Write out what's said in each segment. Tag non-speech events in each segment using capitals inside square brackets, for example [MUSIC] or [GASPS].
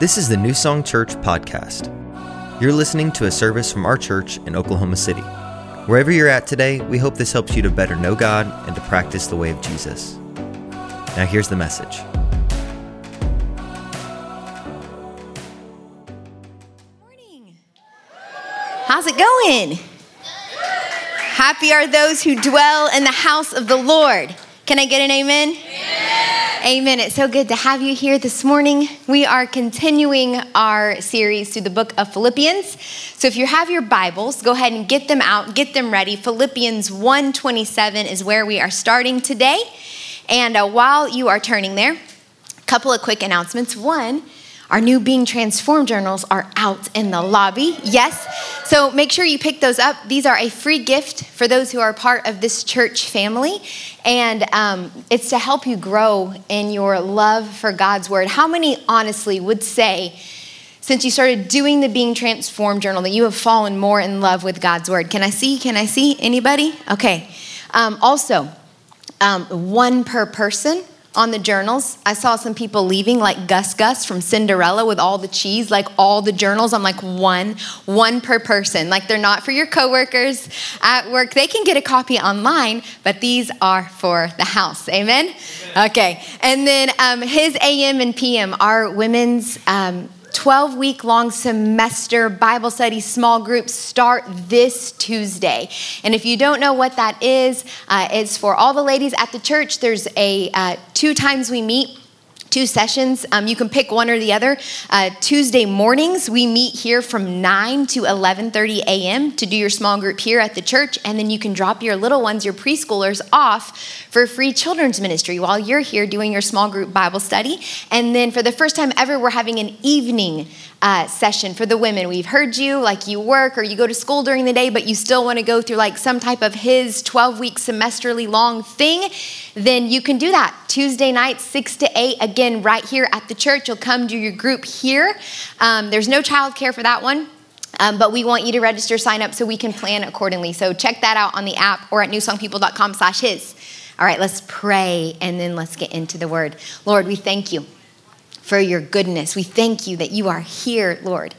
This is the New Song Church podcast. You're listening to a service from our church in Oklahoma City. Wherever you're at today, we hope this helps you to better know God and to practice the way of Jesus. Now, here's the message. Morning. How's it going? Happy are those who dwell in the house of the Lord. Can I get an amen? Amen. It's so good to have you here this morning. We are continuing our series through the book of Philippians. So if you have your Bibles, go ahead and get them out, get them ready. Philippians 1:27 is where we are starting today. And uh, while you are turning there, a couple of quick announcements. One, our new Being Transformed journals are out in the lobby. Yes. So make sure you pick those up. These are a free gift for those who are part of this church family. And um, it's to help you grow in your love for God's word. How many honestly would say, since you started doing the Being Transformed journal, that you have fallen more in love with God's word? Can I see? Can I see? Anybody? Okay. Um, also, um, one per person on the journals. I saw some people leaving, like Gus Gus from Cinderella with all the cheese, like all the journals. I'm like, one, one per person. Like they're not for your coworkers at work. They can get a copy online, but these are for the house. Amen? Amen. Okay. And then um, his AM and PM are women's. Um, 12 week long semester Bible study small groups start this Tuesday. And if you don't know what that is, uh, it's for all the ladies at the church. There's a uh, two times we meet two sessions. Um, you can pick one or the other. Uh, Tuesday mornings, we meet here from 9 to 11.30 a.m. to do your small group here at the church. And then you can drop your little ones, your preschoolers, off for free children's ministry while you're here doing your small group Bible study. And then for the first time ever, we're having an evening uh, session for the women. We've heard you, like you work or you go to school during the day, but you still want to go through like some type of his 12 week semesterly long thing, then you can do that. Tuesday night, 6 to 8, again, right here at the church. You'll come do your group here. Um, there's no childcare for that one. Um, but we want you to register, sign up so we can plan accordingly. So check that out on the app or at newsongpeople.com slash his. All right, let's pray and then let's get into the word. Lord, we thank you for your goodness. We thank you that you are here, Lord.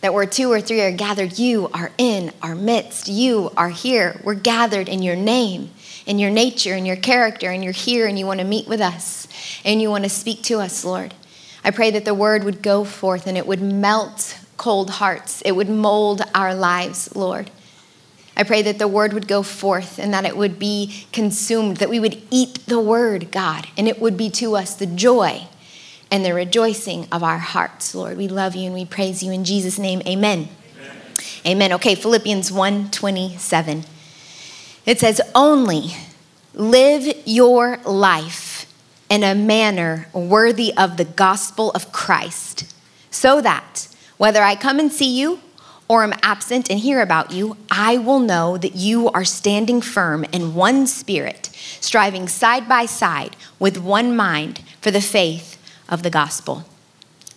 That where two or three are gathered, you are in our midst. You are here. We're gathered in your name, in your nature, in your character, and you're here and you want to meet with us and you want to speak to us, Lord. I pray that the word would go forth and it would melt cold hearts, it would mold our lives, Lord. I pray that the word would go forth and that it would be consumed, that we would eat the word, God, and it would be to us the joy and the rejoicing of our hearts, Lord. We love you and we praise you in Jesus' name. Amen. Amen. Amen. Okay, Philippians 1 27. It says, Only live your life in a manner worthy of the gospel of Christ, so that whether I come and see you or am absent and hear about you, I will know that you are standing firm in one spirit, striving side by side with one mind for the faith of the gospel.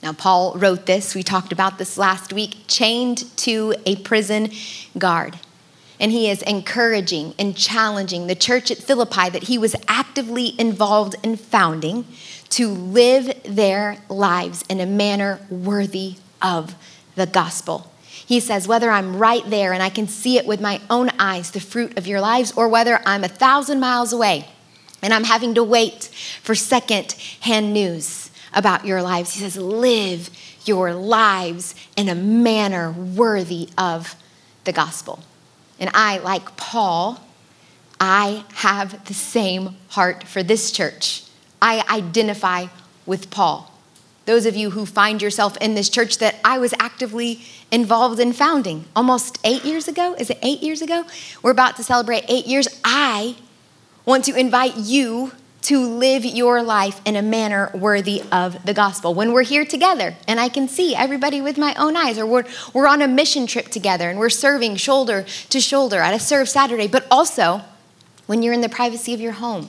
Now, Paul wrote this, we talked about this last week, chained to a prison guard. And he is encouraging and challenging the church at Philippi that he was actively involved in founding to live their lives in a manner worthy of the gospel. He says, whether I'm right there and I can see it with my own eyes, the fruit of your lives, or whether I'm a thousand miles away and I'm having to wait for second hand news about your lives. He says, live your lives in a manner worthy of the gospel. And I, like Paul, I have the same heart for this church. I identify with Paul. Those of you who find yourself in this church that I was actively involved in founding almost eight years ago, is it eight years ago? We're about to celebrate eight years. I want to invite you to live your life in a manner worthy of the gospel. When we're here together and I can see everybody with my own eyes, or we're, we're on a mission trip together and we're serving shoulder to shoulder at a Serve Saturday, but also when you're in the privacy of your home,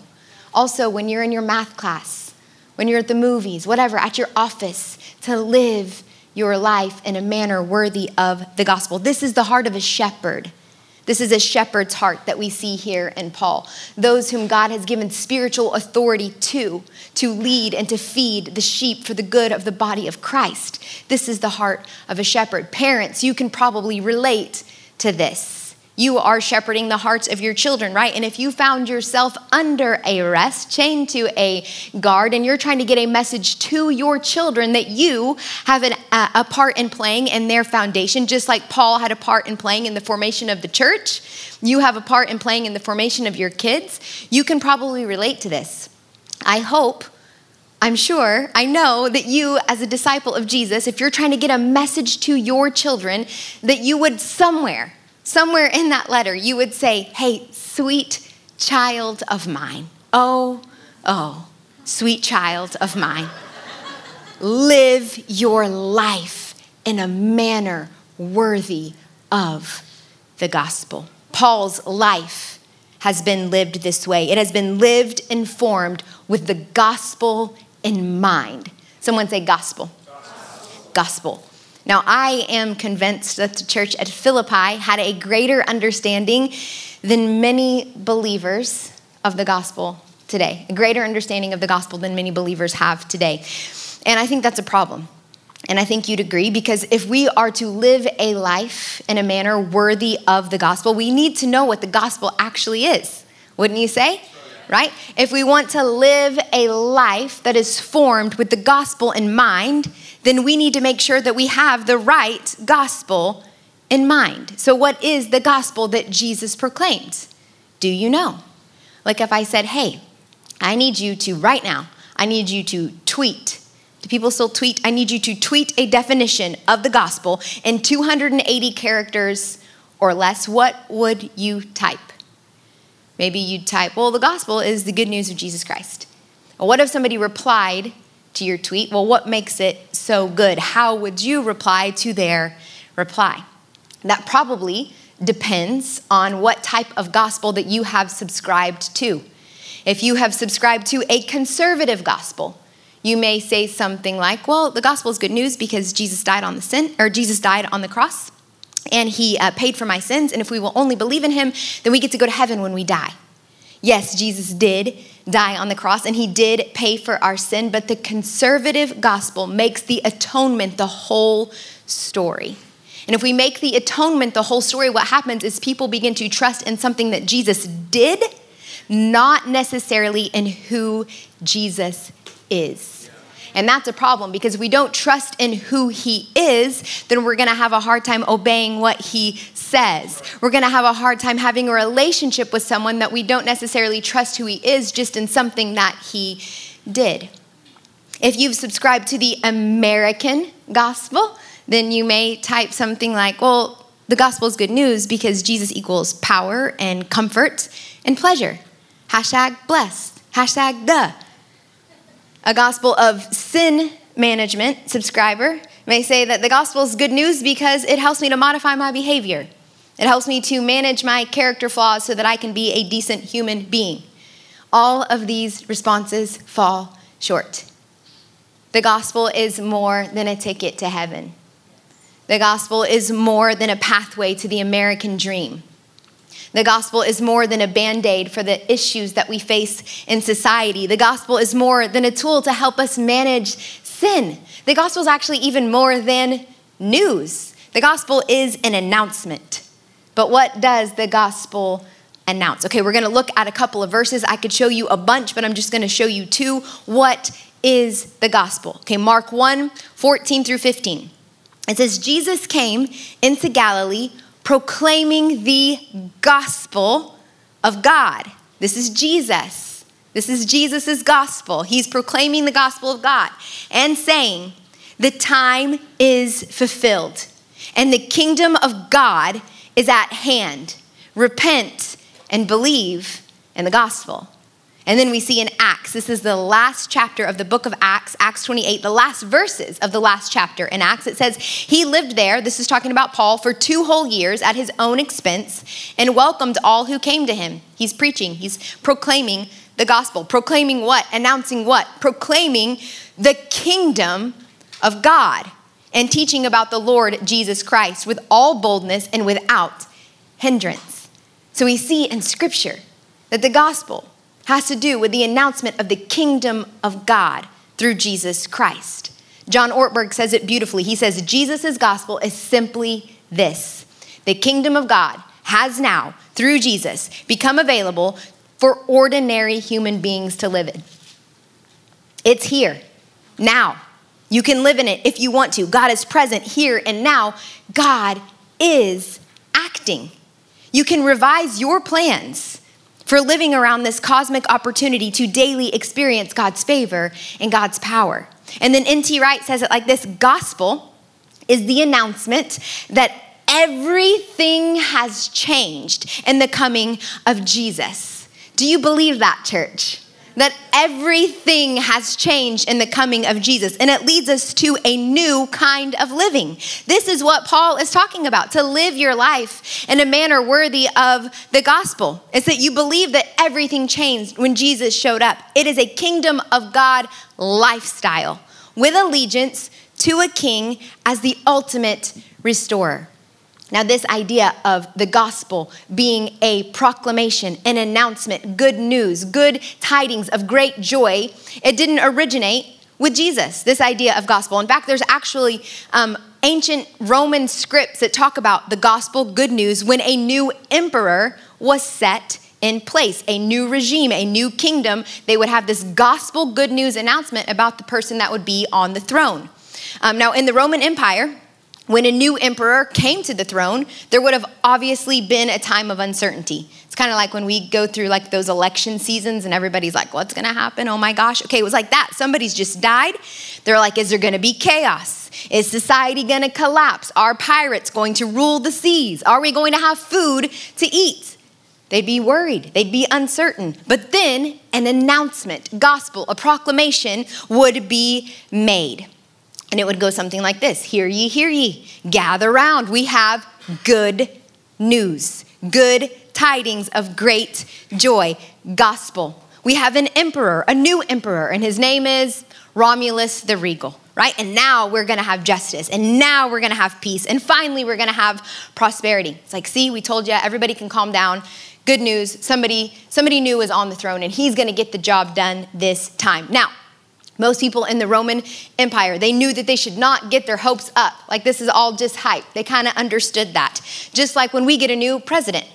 also when you're in your math class, when you're at the movies, whatever, at your office, to live your life in a manner worthy of the gospel. This is the heart of a shepherd This is a shepherd's heart that we see here in Paul. Those whom God has given spiritual authority to, to lead and to feed the sheep for the good of the body of Christ. This is the heart of a shepherd. Parents, you can probably relate to this you are shepherding the hearts of your children, right? And if you found yourself under arrest, chained to a guard, and you're trying to get a message to your children that you have an, uh, a part in playing in their foundation, just like Paul had a part in playing in the formation of the church, you have a part in playing in the formation of your kids, you can probably relate to this. I hope. I'm sure, I know that you, as a disciple of Jesus, if you're trying to get a message to your children, that you would somewhere somewhere in that letter, you would say, Hey, sweet child of mine. Oh, oh, sweet child of mine. Live your life in a manner worthy of the gospel. Paul's life has been lived this way. It has been lived informed with the gospel in mind. Someone say gospel. Gospel. gospel. Now, I am convinced that the church at Philippi had a greater understanding than many believers of the gospel today, a greater understanding of the gospel than many believers have today. And I think that's a problem. And I think you'd agree because if we are to live a life in a manner worthy of the gospel, we need to know what the gospel actually is. Wouldn't you say? Right? If we want to live a life that is formed with the gospel in mind, then we need to make sure that we have the right gospel in mind. So, what is the gospel that Jesus proclaimed? Do you know? Like if I said, hey, I need you to, right now, I need you to tweet. Do people still tweet? I need you to tweet a definition of the gospel in 280 characters or less. What would you type? Maybe you'd type, well, the gospel is the good news of Jesus Christ. Well, what if somebody replied to your tweet. Well, what makes it so good? How would you reply to their reply? That probably depends on what type of gospel that you have subscribed to. If you have subscribed to a conservative gospel, you may say something like, "Well, the gospel is good news because Jesus died on the sin or Jesus died on the cross and he uh, paid for my sins and if we will only believe in him, then we get to go to heaven when we die." Yes, Jesus did die on the cross and he did pay for our sin, but the conservative gospel makes the atonement the whole story. And if we make the atonement the whole story, what happens is people begin to trust in something that Jesus did, not necessarily in who Jesus is. And that's a problem because if we don't trust in who he is, then we're going to have a hard time obeying what he says. We're going to have a hard time having a relationship with someone that we don't necessarily trust who he is just in something that he did. If you've subscribed to the American gospel, then you may type something like, well, the gospel is good news because Jesus equals power and comfort and pleasure. Hashtag blessed. Hashtag the a gospel of sin management subscriber may say that the gospel is good news because it helps me to modify my behavior. It helps me to manage my character flaws so that I can be a decent human being. All of these responses fall short. The gospel is more than a ticket to heaven. The gospel is more than a pathway to the American dream. The gospel is more than a band aid for the issues that we face in society. The gospel is more than a tool to help us manage sin. The gospel is actually even more than news. The gospel is an announcement. But what does the gospel announce? Okay, we're gonna look at a couple of verses. I could show you a bunch, but I'm just gonna show you two. What is the gospel? Okay, Mark 1 14 through 15. It says, Jesus came into Galilee proclaiming the gospel of God. This is Jesus. This is Jesus' gospel. He's proclaiming the gospel of God and saying, The time is fulfilled and the kingdom of God is at hand. Repent and believe in the gospel. And then we see in Acts, this is the last chapter of the book of Acts, Acts 28, the last verses of the last chapter in Acts. It says, He lived there, this is talking about Paul, for two whole years at his own expense and welcomed all who came to him. He's preaching, he's proclaiming the gospel. Proclaiming what? Announcing what? Proclaiming the kingdom of God and teaching about the Lord Jesus Christ with all boldness and without hindrance. So we see in Scripture that the gospel has to do with the announcement of the kingdom of God through Jesus Christ. John Ortberg says it beautifully. He says, Jesus' gospel is simply this the kingdom of God has now, through Jesus, become available for ordinary human beings to live in. It's here, now. You can live in it if you want to. God is present here and now. God is acting. You can revise your plans for living around this cosmic opportunity to daily experience God's favor and God's power. And then N.T. Wright says it like this Gospel is the announcement that everything has changed in the coming of Jesus. Do you believe that, church? That everything has changed in the coming of Jesus. And it leads us to a new kind of living. This is what Paul is talking about to live your life in a manner worthy of the gospel. It's that you believe that everything changed when Jesus showed up. It is a kingdom of God lifestyle with allegiance to a king as the ultimate restorer. Now, this idea of the gospel being a proclamation, an announcement, good news, good tidings of great joy, it didn't originate with Jesus, this idea of gospel. In fact, there's actually um, ancient Roman scripts that talk about the gospel, good news, when a new emperor was set in place, a new regime, a new kingdom. They would have this gospel good news announcement about the person that would be on the throne. Um, now, in the Roman Empire, when a new emperor came to the throne, there would have obviously been a time of uncertainty. It's kind of like when we go through like those election seasons and everybody's like, what's gonna happen? Oh my gosh. Okay, it was like that. Somebody's just died. They're like, is there gonna be chaos? Is society gonna collapse? Are pirates going to rule the seas? Are we going to have food to eat? They'd be worried, they'd be uncertain. But then an announcement, gospel, a proclamation would be made. And it would go something like this Hear ye, hear ye, gather round. We have good news, good tidings of great joy, gospel. We have an emperor, a new emperor, and his name is Romulus the Regal, right? And now we're gonna have justice, and now we're gonna have peace, and finally we're gonna have prosperity. It's like, see, we told you, everybody can calm down. Good news, somebody, somebody new is on the throne, and he's gonna get the job done this time. Now, most people in the Roman Empire, they knew that they should not get their hopes up. Like this is all just hype. They kind of understood that. Just like when we get a new president,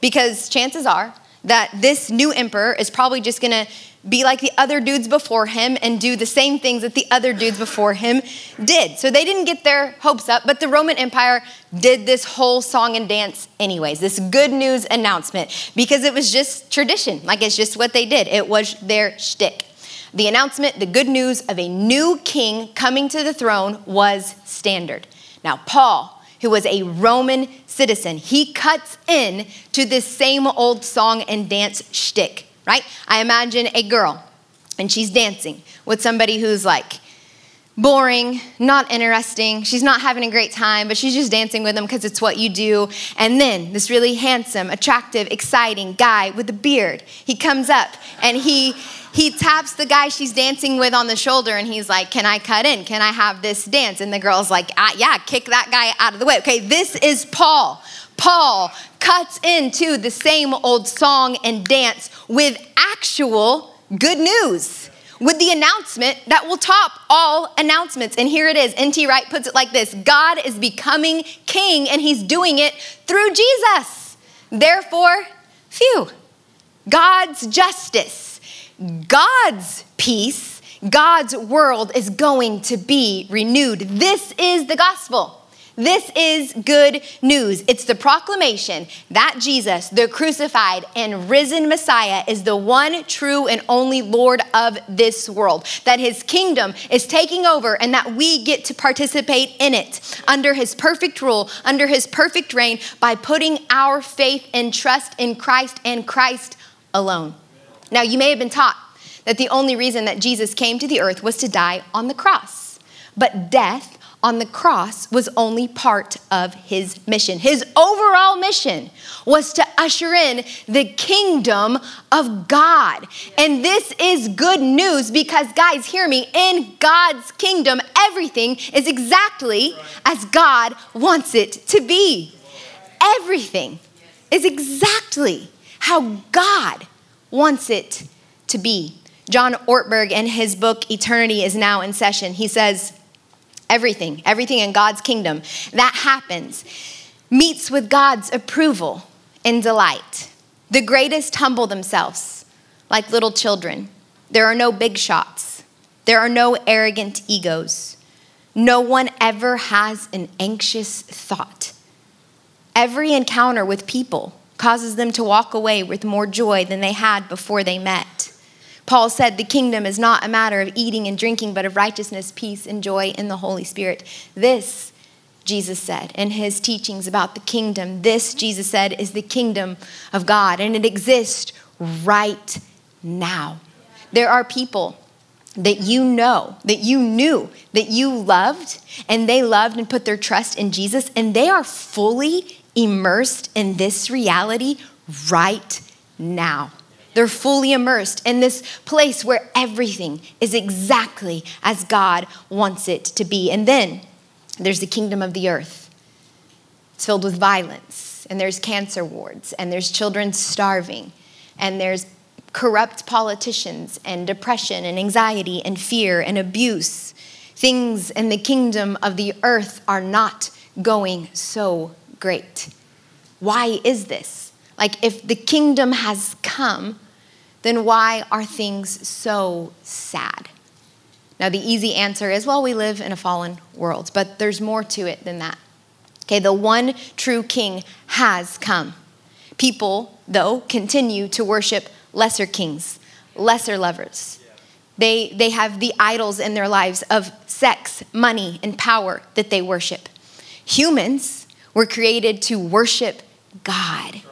because chances are that this new emperor is probably just gonna be like the other dudes before him and do the same things that the other dudes before him did. So they didn't get their hopes up, but the Roman Empire did this whole song and dance anyways, this good news announcement, because it was just tradition. Like it's just what they did, it was their shtick. The announcement, the good news of a new king coming to the throne was standard. Now, Paul, who was a Roman citizen, he cuts in to this same old song and dance shtick, right? I imagine a girl and she's dancing with somebody who's like, boring, not interesting. She's not having a great time, but she's just dancing with him because it's what you do. And then this really handsome, attractive, exciting guy with a beard, he comes up and he he taps the guy she's dancing with on the shoulder and he's like, Can I cut in? Can I have this dance? And the girl's like, ah, Yeah, kick that guy out of the way. Okay, this is Paul. Paul cuts into the same old song and dance with actual good news with the announcement that will top all announcements. And here it is. N.T. Wright puts it like this God is becoming king, and he's doing it through Jesus. Therefore, phew, God's justice, God's peace, God's world is going to be renewed. This is the gospel. This is good news. It's the proclamation that Jesus, the crucified and risen Messiah, is the one true and only Lord of this world, that his kingdom is taking over and that we get to participate in it under his perfect rule, under his perfect reign, by putting our faith and trust in Christ and Christ alone. Now, you may have been taught that the only reason that Jesus came to the earth was to die on the cross, but death on the cross was only part of his mission. His overall mission was to usher in the kingdom of God. And this is good news because, guys, hear me, in God's kingdom, everything is exactly as God wants it to be. Everything is exactly how God wants it to be. John Ortberg, in his book, Eternity is Now in Session, he says, Everything, everything in God's kingdom that happens meets with God's approval and delight. The greatest humble themselves like little children. There are no big shots, there are no arrogant egos. No one ever has an anxious thought. Every encounter with people causes them to walk away with more joy than they had before they met. Paul said, The kingdom is not a matter of eating and drinking, but of righteousness, peace, and joy in the Holy Spirit. This, Jesus said in his teachings about the kingdom, this, Jesus said, is the kingdom of God, and it exists right now. There are people that you know, that you knew, that you loved, and they loved and put their trust in Jesus, and they are fully immersed in this reality right now. They're fully immersed in this place where everything is exactly as God wants it to be. And then there's the kingdom of the earth. It's filled with violence, and there's cancer wards, and there's children starving, and there's corrupt politicians, and depression, and anxiety, and fear, and abuse. Things in the kingdom of the earth are not going so great. Why is this? Like, if the kingdom has come, then why are things so sad? Now, the easy answer is well, we live in a fallen world, but there's more to it than that. Okay, the one true king has come. People, though, continue to worship lesser kings, lesser lovers. They, they have the idols in their lives of sex, money, and power that they worship. Humans were created to worship God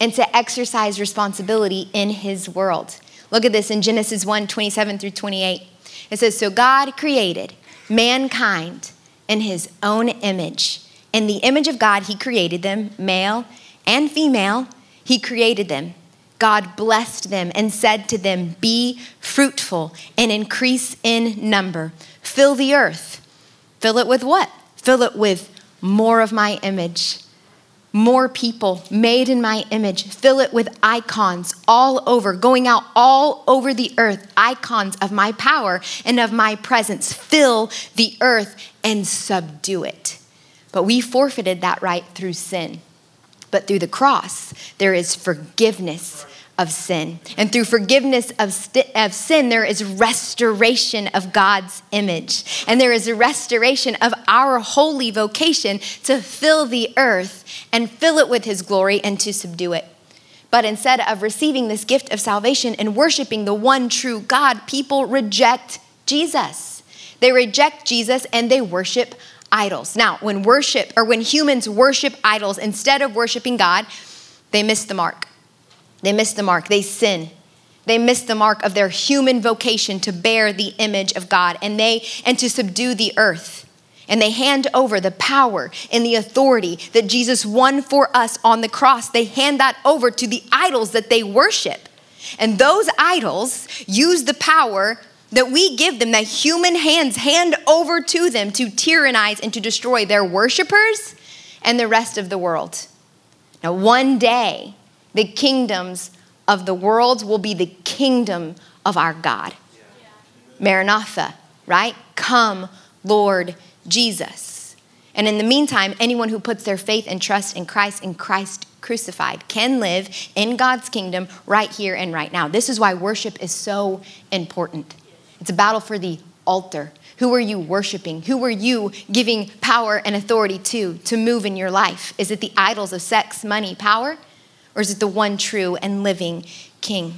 and to exercise responsibility in his world. Look at this in Genesis 1 27 through 28. It says, So God created mankind in his own image. In the image of God, he created them, male and female, he created them. God blessed them and said to them, Be fruitful and increase in number. Fill the earth. Fill it with what? Fill it with more of my image more people made in my image. Fill it with icons all over, going out all over the earth, icons of my power and of my presence. Fill the earth and subdue it. But we forfeited that right through sin. But through the cross, there is forgiveness of sin. And through forgiveness of, st- of sin, there is restoration of God's image. And there is a restoration of our holy vocation to fill the earth and fill it with His glory and to subdue it. But instead of receiving this gift of salvation and worshiping the one true God, people reject Jesus. They reject Jesus and they worship idols. Now, when worship or when humans worship idols instead of worshiping God, they miss the mark. They miss the mark. They sin. They miss the mark of their human vocation to bear the image of God and they and to subdue the earth. And they hand over the power and the authority that Jesus won for us on the cross. They hand that over to the idols that they worship. And those idols use the power that we give them, that human hands hand over to them to tyrannize and to destroy their worshipers and the rest of the world. Now, one day, the kingdoms of the world will be the kingdom of our God. Maranatha, right? Come, Lord Jesus. And in the meantime, anyone who puts their faith and trust in Christ and Christ crucified can live in God's kingdom right here and right now. This is why worship is so important. It's a battle for the altar. Who are you worshiping? Who are you giving power and authority to to move in your life? Is it the idols of sex, money, power? Or is it the one true and living King?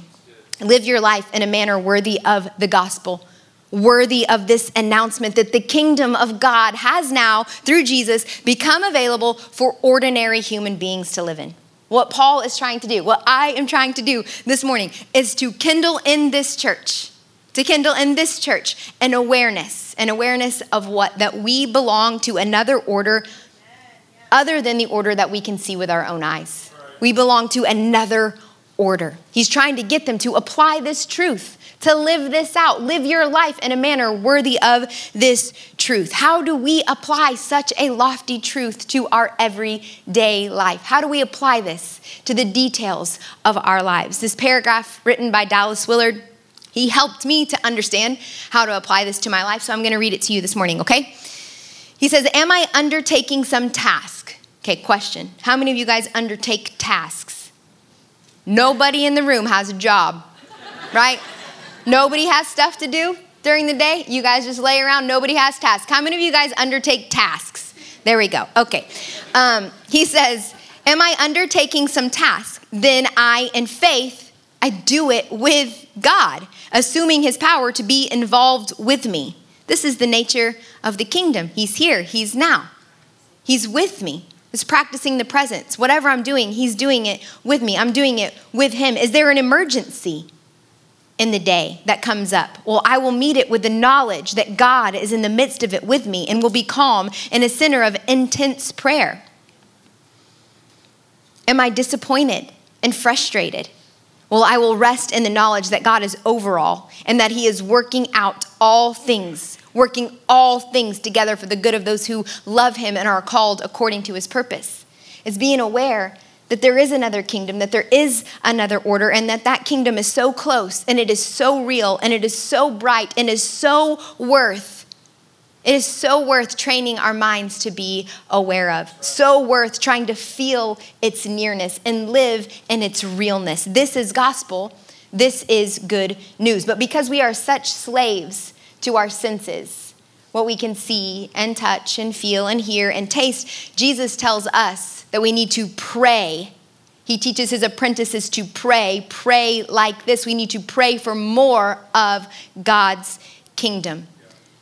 Live your life in a manner worthy of the gospel, worthy of this announcement that the kingdom of God has now, through Jesus, become available for ordinary human beings to live in. What Paul is trying to do, what I am trying to do this morning, is to kindle in this church, to kindle in this church an awareness, an awareness of what? That we belong to another order other than the order that we can see with our own eyes. We belong to another order. He's trying to get them to apply this truth, to live this out, live your life in a manner worthy of this truth. How do we apply such a lofty truth to our everyday life? How do we apply this to the details of our lives? This paragraph written by Dallas Willard, he helped me to understand how to apply this to my life, so I'm going to read it to you this morning, okay? He says, Am I undertaking some task? Okay, question. How many of you guys undertake tasks? Nobody in the room has a job, right? Nobody has stuff to do during the day. You guys just lay around, nobody has tasks. How many of you guys undertake tasks? There we go. Okay. Um, he says, Am I undertaking some task? Then I, in faith, I do it with God, assuming his power to be involved with me. This is the nature of the kingdom. He's here, he's now. He's with me is practicing the presence. Whatever I'm doing, He's doing it with me. I'm doing it with Him. Is there an emergency in the day that comes up? Well, I will meet it with the knowledge that God is in the midst of it with me and will be calm in a center of intense prayer. Am I disappointed and frustrated? Well, I will rest in the knowledge that God is overall and that He is working out all things working all things together for the good of those who love him and are called according to his purpose. It's being aware that there is another kingdom, that there is another order, and that that kingdom is so close and it is so real and it is so bright and is so worth. It is so worth training our minds to be aware of, so worth trying to feel its nearness and live in its realness. This is gospel. This is good news. But because we are such slaves to our senses, what we can see and touch and feel and hear and taste. Jesus tells us that we need to pray. He teaches his apprentices to pray, pray like this. We need to pray for more of God's kingdom.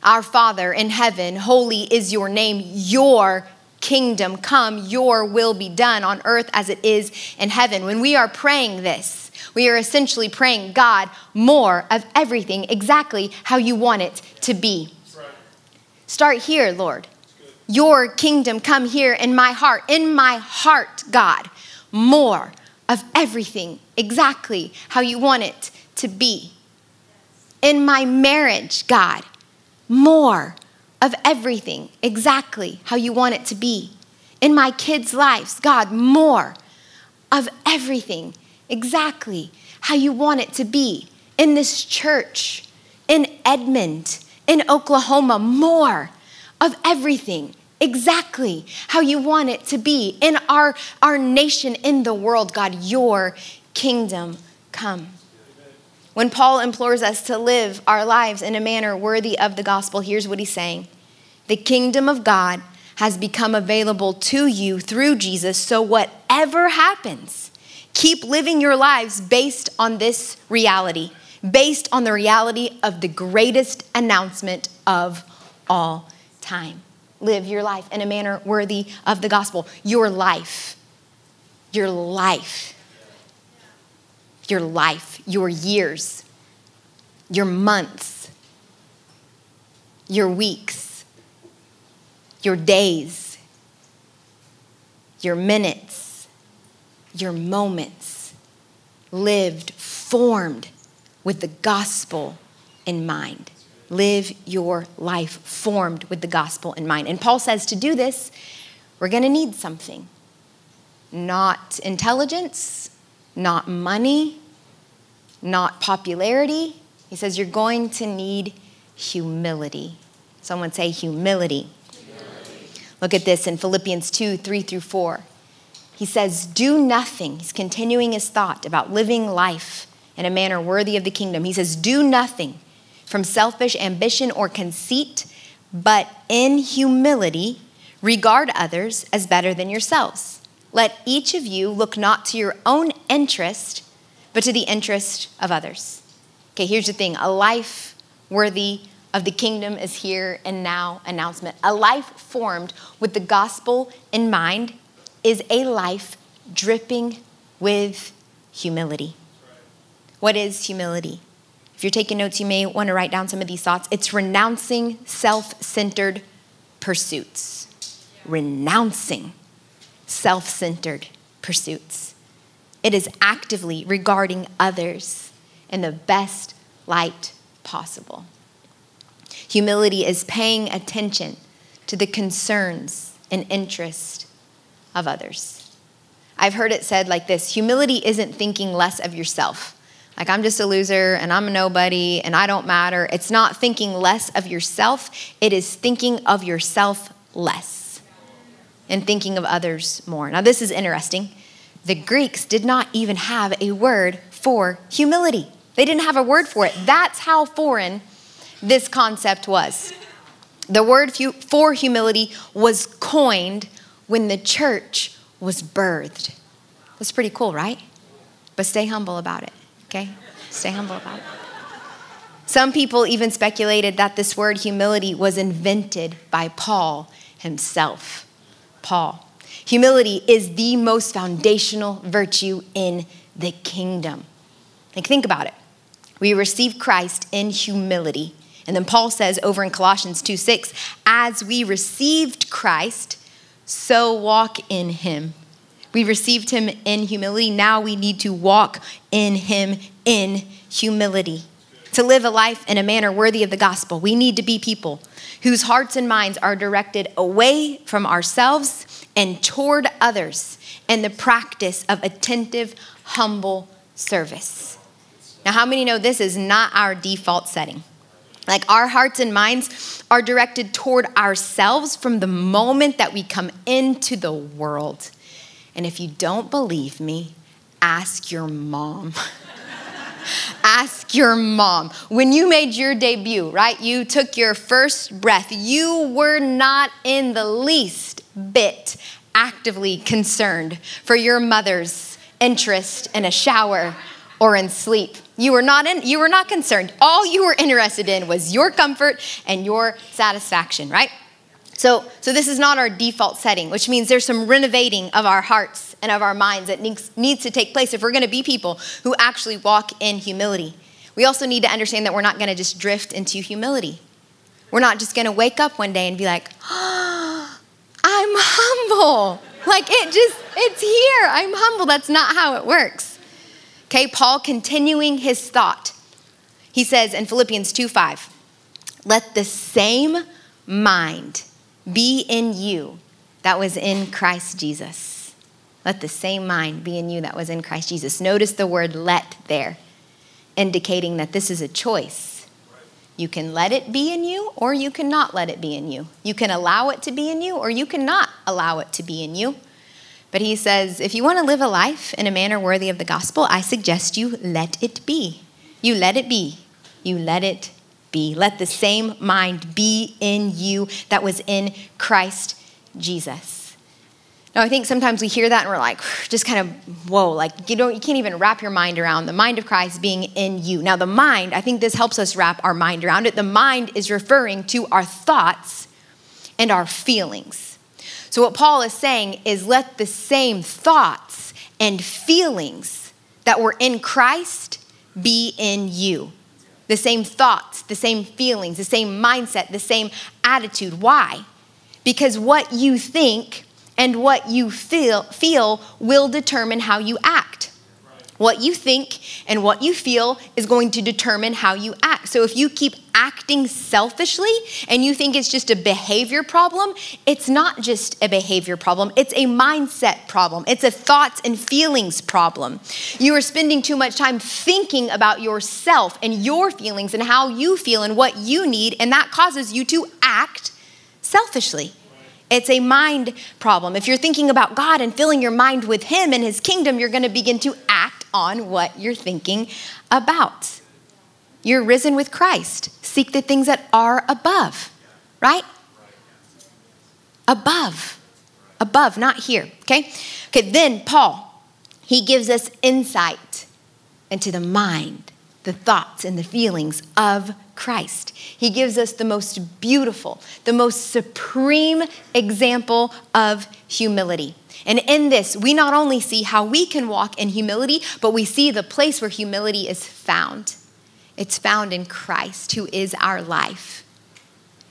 Our Father in heaven, holy is your name, your kingdom come, your will be done on earth as it is in heaven. When we are praying this, we are essentially praying, God, more of everything exactly how you want it to be. Start here, Lord. Your kingdom come here in my heart. In my heart, God, more of everything exactly how you want it to be. In my marriage, God, more of everything exactly how you want it to be. In my kids' lives, God, more of everything exactly how you want it to be in this church, in Edmond, in Oklahoma, more of everything exactly how you want it to be in our, our nation, in the world, God, your kingdom come. When Paul implores us to live our lives in a manner worthy of the gospel, here's what he's saying The kingdom of God has become available to you through Jesus, so whatever happens, Keep living your lives based on this reality, based on the reality of the greatest announcement of all time. Live your life in a manner worthy of the gospel. Your life, your life, your life, your years, your months, your weeks, your days, your minutes your moments lived, formed with the gospel in mind. Live your life formed with the gospel in mind. And Paul says to do this, we're going to need something not intelligence, not money, not popularity. He says you're going to need humility. Someone say humility. humility. Look at this in Philippians 2 3 through 4. He says, Do nothing. He's continuing his thought about living life in a manner worthy of the kingdom. He says, Do nothing from selfish ambition or conceit, but in humility regard others as better than yourselves. Let each of you look not to your own interest, but to the interest of others. Okay, here's the thing a life worthy of the kingdom is here and now announcement. A life formed with the gospel in mind is a life dripping with humility. What is humility? If you're taking notes, you may want to write down some of these thoughts. It's renouncing self centered pursuits. Renouncing self centered pursuits. it is actively regarding others in the best light possible. Humility is paying attention to the concerns and interest of others. I've heard it said like this humility isn't thinking less of yourself. Like, I'm just a loser and I'm a nobody and I don't matter. It's not thinking less of yourself, it is thinking of yourself less and thinking of others more. Now, this is interesting. The Greeks did not even have a word for humility, they didn't have a word for it. That's how foreign this concept was. The word for humility was coined when the church was birthed. That's pretty cool, right? But stay humble about it, okay? Stay humble about it. Some people even speculated that this word humility was invented by Paul himself. Paul. Humility is the most foundational virtue in the kingdom. Like, think about it. We receive Christ in humility. And then Paul says over in Colossians 2 6, as we received Christ, so walk in him. We received him in humility. Now we need to walk in him in humility. To live a life in a manner worthy of the gospel, we need to be people whose hearts and minds are directed away from ourselves and toward others and the practice of attentive, humble service. Now, how many know this is not our default setting? Like our hearts and minds are directed toward ourselves from the moment that we come into the world. And if you don't believe me, ask your mom. [LAUGHS] ask your mom. When you made your debut, right? You took your first breath. You were not in the least bit actively concerned for your mother's interest in a shower or in sleep. You were not in, you were not concerned. All you were interested in was your comfort and your satisfaction, right? So, so this is not our default setting, which means there's some renovating of our hearts and of our minds that needs, needs to take place if we're going to be people who actually walk in humility. We also need to understand that we're not going to just drift into humility. We're not just going to wake up one day and be like, oh, [GASPS] I'm humble. Like it just, it's here. I'm humble. That's not how it works. Okay, Paul continuing his thought. He says in Philippians 2 5, let the same mind be in you that was in Christ Jesus. Let the same mind be in you that was in Christ Jesus. Notice the word let there, indicating that this is a choice. You can let it be in you, or you cannot let it be in you. You can allow it to be in you, or you cannot allow it to be in you. But he says, if you want to live a life in a manner worthy of the gospel, I suggest you let it be. You let it be. You let it be. Let the same mind be in you that was in Christ Jesus. Now, I think sometimes we hear that and we're like, [SIGHS] just kind of, whoa, like you don't, you can't even wrap your mind around the mind of Christ being in you. Now, the mind, I think this helps us wrap our mind around it. The mind is referring to our thoughts and our feelings. So, what Paul is saying is let the same thoughts and feelings that were in Christ be in you. The same thoughts, the same feelings, the same mindset, the same attitude. Why? Because what you think and what you feel, feel will determine how you act. What you think and what you feel is going to determine how you act. So if you keep acting selfishly and you think it's just a behavior problem, it's not just a behavior problem, it's a mindset problem. It's a thoughts and feelings problem. You are spending too much time thinking about yourself and your feelings and how you feel and what you need, and that causes you to act selfishly. It's a mind problem. If you're thinking about God and filling your mind with Him and His kingdom, you're going to begin to act on what you're thinking about. You're risen with Christ. Seek the things that are above, right? Above. Above, not here, okay? Okay, then Paul, he gives us insight into the mind, the thoughts, and the feelings of Christ. He gives us the most beautiful, the most supreme example of humility. And in this, we not only see how we can walk in humility, but we see the place where humility is found. It's found in Christ, who is our life.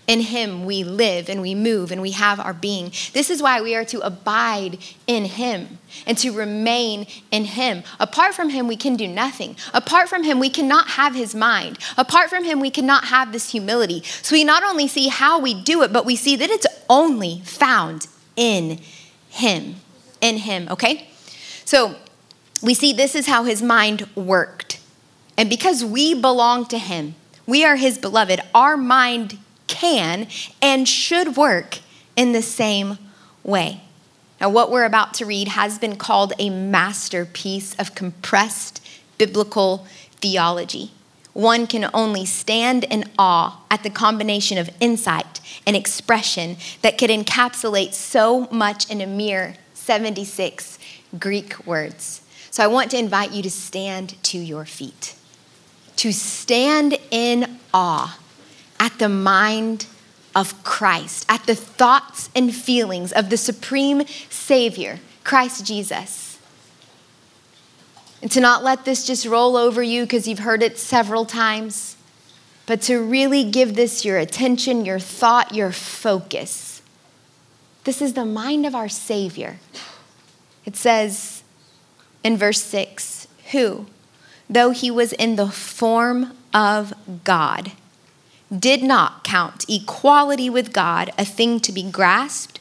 In him we live and we move and we have our being. This is why we are to abide in him and to remain in him. Apart from him, we can do nothing. Apart from him, we cannot have his mind. Apart from him, we cannot have this humility. So we not only see how we do it, but we see that it's only found in him. In him, okay? So we see this is how his mind worked. And because we belong to him, we are his beloved, our mind can and should work in the same way. Now, what we're about to read has been called a masterpiece of compressed biblical theology. One can only stand in awe at the combination of insight and expression that could encapsulate so much in a mere 76 Greek words. So I want to invite you to stand to your feet, to stand in awe at the mind of Christ, at the thoughts and feelings of the supreme Savior, Christ Jesus. And to not let this just roll over you because you've heard it several times, but to really give this your attention, your thought, your focus. This is the mind of our Savior. It says, in verse 6 who, though he was in the form of God, did not count equality with God a thing to be grasped,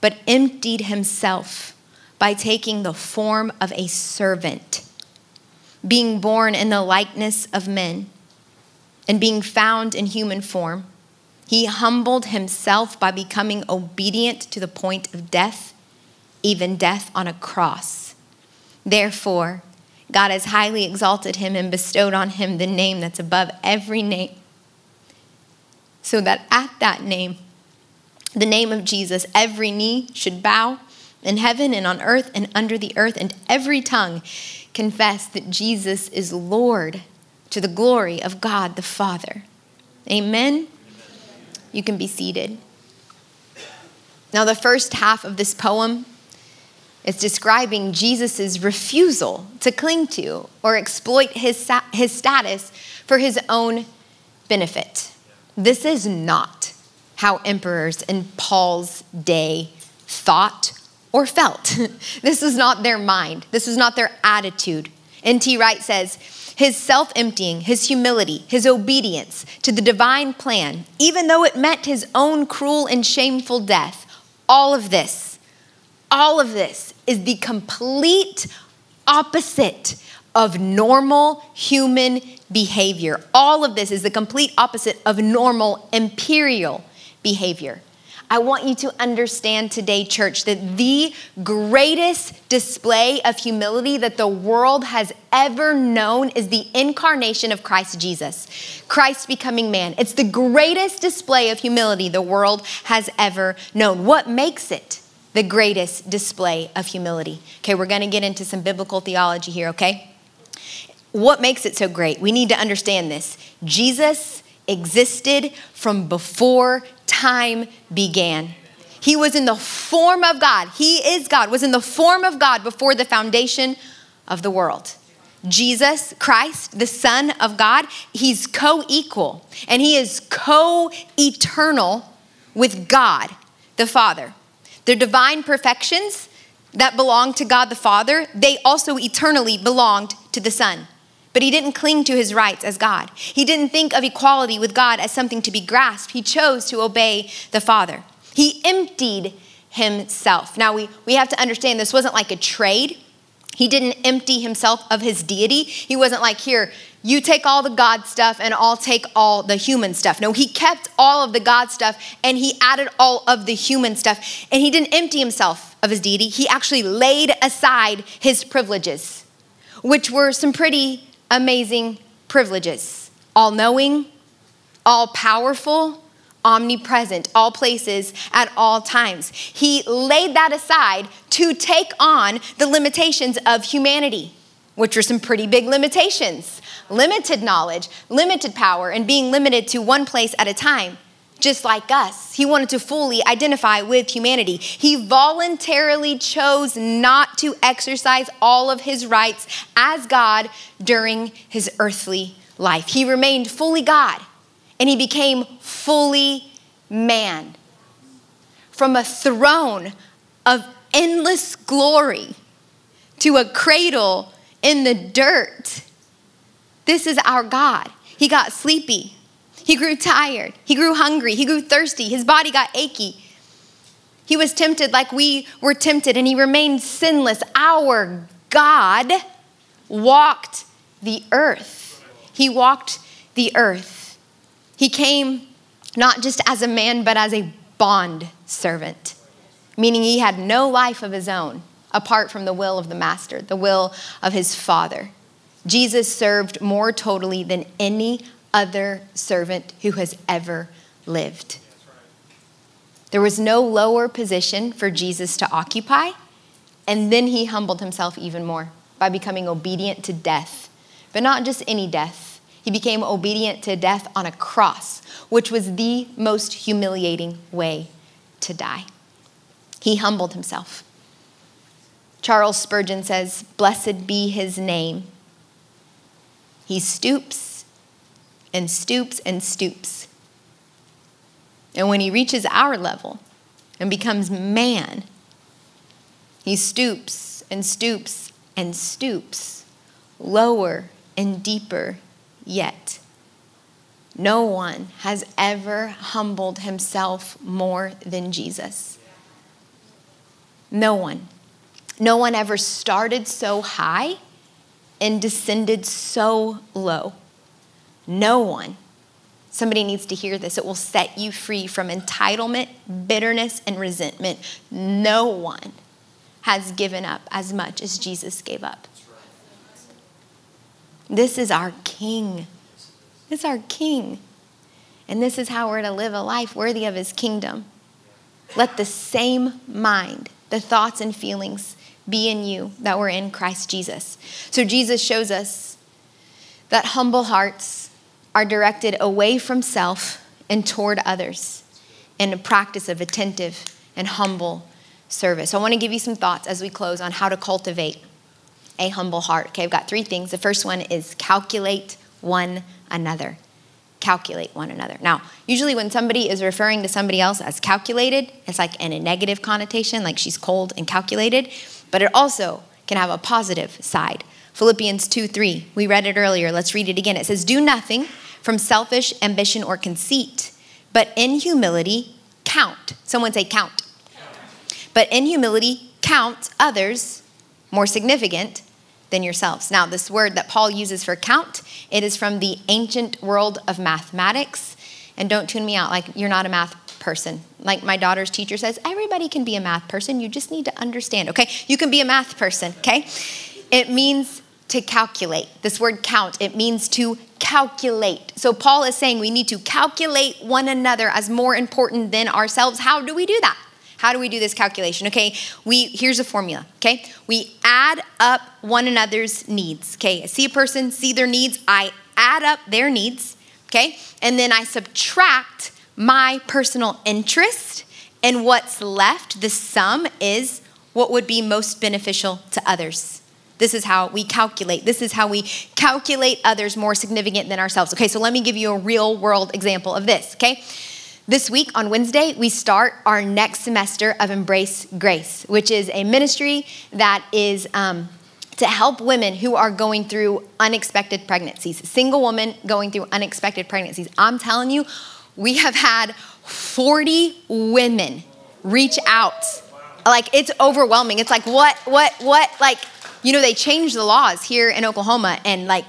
but emptied himself by taking the form of a servant, being born in the likeness of men, and being found in human form. He humbled himself by becoming obedient to the point of death, even death on a cross. Therefore, God has highly exalted him and bestowed on him the name that's above every name, so that at that name, the name of Jesus, every knee should bow in heaven and on earth and under the earth, and every tongue confess that Jesus is Lord to the glory of God the Father. Amen. You can be seated. Now, the first half of this poem is describing Jesus' refusal to cling to or exploit his, his status for his own benefit. This is not how emperors in Paul's day thought or felt. [LAUGHS] this was not their mind, this was not their attitude. N.T. Wright says, his self emptying, his humility, his obedience to the divine plan, even though it meant his own cruel and shameful death, all of this all of this is the complete opposite of normal human behavior. All of this is the complete opposite of normal imperial behavior. I want you to understand today, church, that the greatest display of humility that the world has ever known is the incarnation of Christ Jesus, Christ becoming man. It's the greatest display of humility the world has ever known. What makes it? the greatest display of humility. Okay, we're to get into some biblical theology here, okay? What makes it so great? We need to understand this. Jesus existed from before time began. He was in the form of God. He is God, was in the form of God before the foundation of the world. Jesus Christ, the Son of God, he's co equal and he is co eternal with God the Father. Their divine perfections that belong to God the Father, they also eternally belonged to the Son. But he didn't cling to his rights as God. He didn't think of equality with God as something to be grasped. He chose to obey the Father. He emptied himself. Now, we, we have to understand this wasn't like a trade. He didn't empty himself of his deity. He wasn't like, here, you take all the God stuff and I'll take all the human stuff. No, he kept all of the God stuff and he added all of the human stuff. And he didn't empty himself of his deity. He actually laid aside his privileges, which were some pretty amazing privileges all knowing, all powerful, omnipresent, all places at all times. He laid that aside to take on the limitations of humanity, which were some pretty big limitations limited knowledge, limited power, and being limited to one place at a time. Just like us, he wanted to fully identify with humanity. He voluntarily chose not to exercise all of his rights as God during his earthly life. He remained fully God and he became fully man from a throne of endless glory to a cradle in the dirt. This is our God. He got sleepy. He grew tired. He grew hungry. He grew thirsty. His body got achy. He was tempted like we were tempted, and he remained sinless. Our God walked the earth. He walked the earth. He came not just as a man, but as a bond servant, meaning he had no life of his own apart from the will of the master, the will of his father. Jesus served more totally than any other servant who has ever lived. There was no lower position for Jesus to occupy, and then he humbled himself even more by becoming obedient to death. But not just any death, he became obedient to death on a cross, which was the most humiliating way to die. He humbled himself. Charles Spurgeon says, Blessed be his name. He stoops and stoops and stoops and when he reaches our level and becomes man, he stoops and stoops and stoops lower and deeper yet. No one has ever humbled himself more than Jesus. No one. No one ever started so high and descended so low. No one Somebody needs to hear this. It will set you free from entitlement, bitterness, and resentment. No one has given up as much as Jesus gave up. This is our King. This is our King. And this is how we're to live a life worthy of his kingdom. Let the same mind, the thoughts and feelings be in you that were in Christ Jesus. So Jesus shows us that humble hearts are directed away from self and toward others in a practice of attentive and humble service. So I want to give you some thoughts as we close on how to cultivate a humble heart. Okay, I've got three things. The first one is calculate one another. Calculate one another. Now, usually when somebody is referring to somebody else as calculated, it's like in a negative connotation, like she's cold and calculated, but it also can have a positive side. Philippians 2 3, we read it earlier. Let's read it again. It says, Do nothing from selfish ambition or conceit, but in humility, count. Someone say, count. But in humility, count others more significant than yourselves. Now, this word that Paul uses for count, it is from the ancient world of mathematics. And don't tune me out like you're not a math person. Like my daughter's teacher says, everybody can be a math person. You just need to understand, okay? You can be a math person, okay? It means to calculate. This word count, it means to calculate. So Paul is saying we need to calculate one another as more important than ourselves. How do we do that? How do we do this calculation? Okay, we here's a formula. Okay, we add up one another's needs. Okay, I see a person, see their needs, I add up their needs. Okay, and then I subtract my personal interest, and what's left, the sum is what would be most beneficial to others. This is how we calculate. This is how we calculate others more significant than ourselves. Okay, so let me give you a real world example of this, okay? This week on Wednesday, we start our next semester of Embrace Grace, which is a ministry that is um, to help women who are going through unexpected pregnancies, single women going through unexpected pregnancies. I'm telling you, we have had 40 women reach out. Like it's overwhelming. It's like what, what, what? Like you know, they changed the laws here in Oklahoma and like,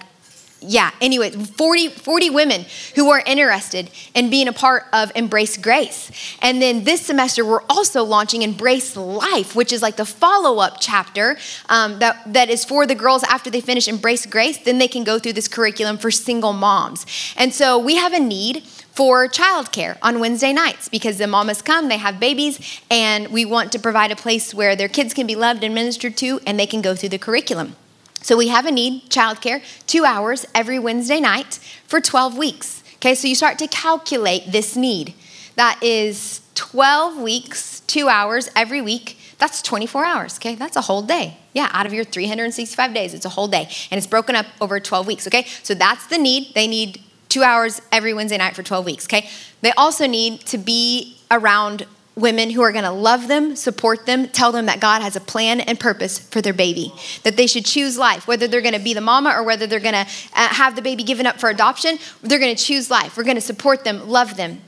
yeah, anyway, 40, 40 women who are interested in being a part of Embrace Grace. And then this semester, we're also launching Embrace Life, which is like the follow up chapter um, that, that is for the girls after they finish Embrace Grace. Then they can go through this curriculum for single moms. And so we have a need for childcare on Wednesday nights because the mamas come, they have babies, and we want to provide a place where their kids can be loved and ministered to and they can go through the curriculum. So we have a need, childcare, two hours every Wednesday night for 12 weeks. Okay, so you start to calculate this need. That is 12 weeks, two hours every week. That's 24 hours, okay? That's a whole day. Yeah, out of your 365 days, it's a whole day. And it's broken up over 12 weeks, okay? So that's the need. They need two hours every Wednesday night for 12 weeks, okay? They also need to be around women who are going to love them, support them, tell them that God has a plan and purpose for their baby, that they should choose life, whether they're going to be the mama or whether they're going to uh, have the baby given up for adoption, they're going to choose life. We're going to support them, love them.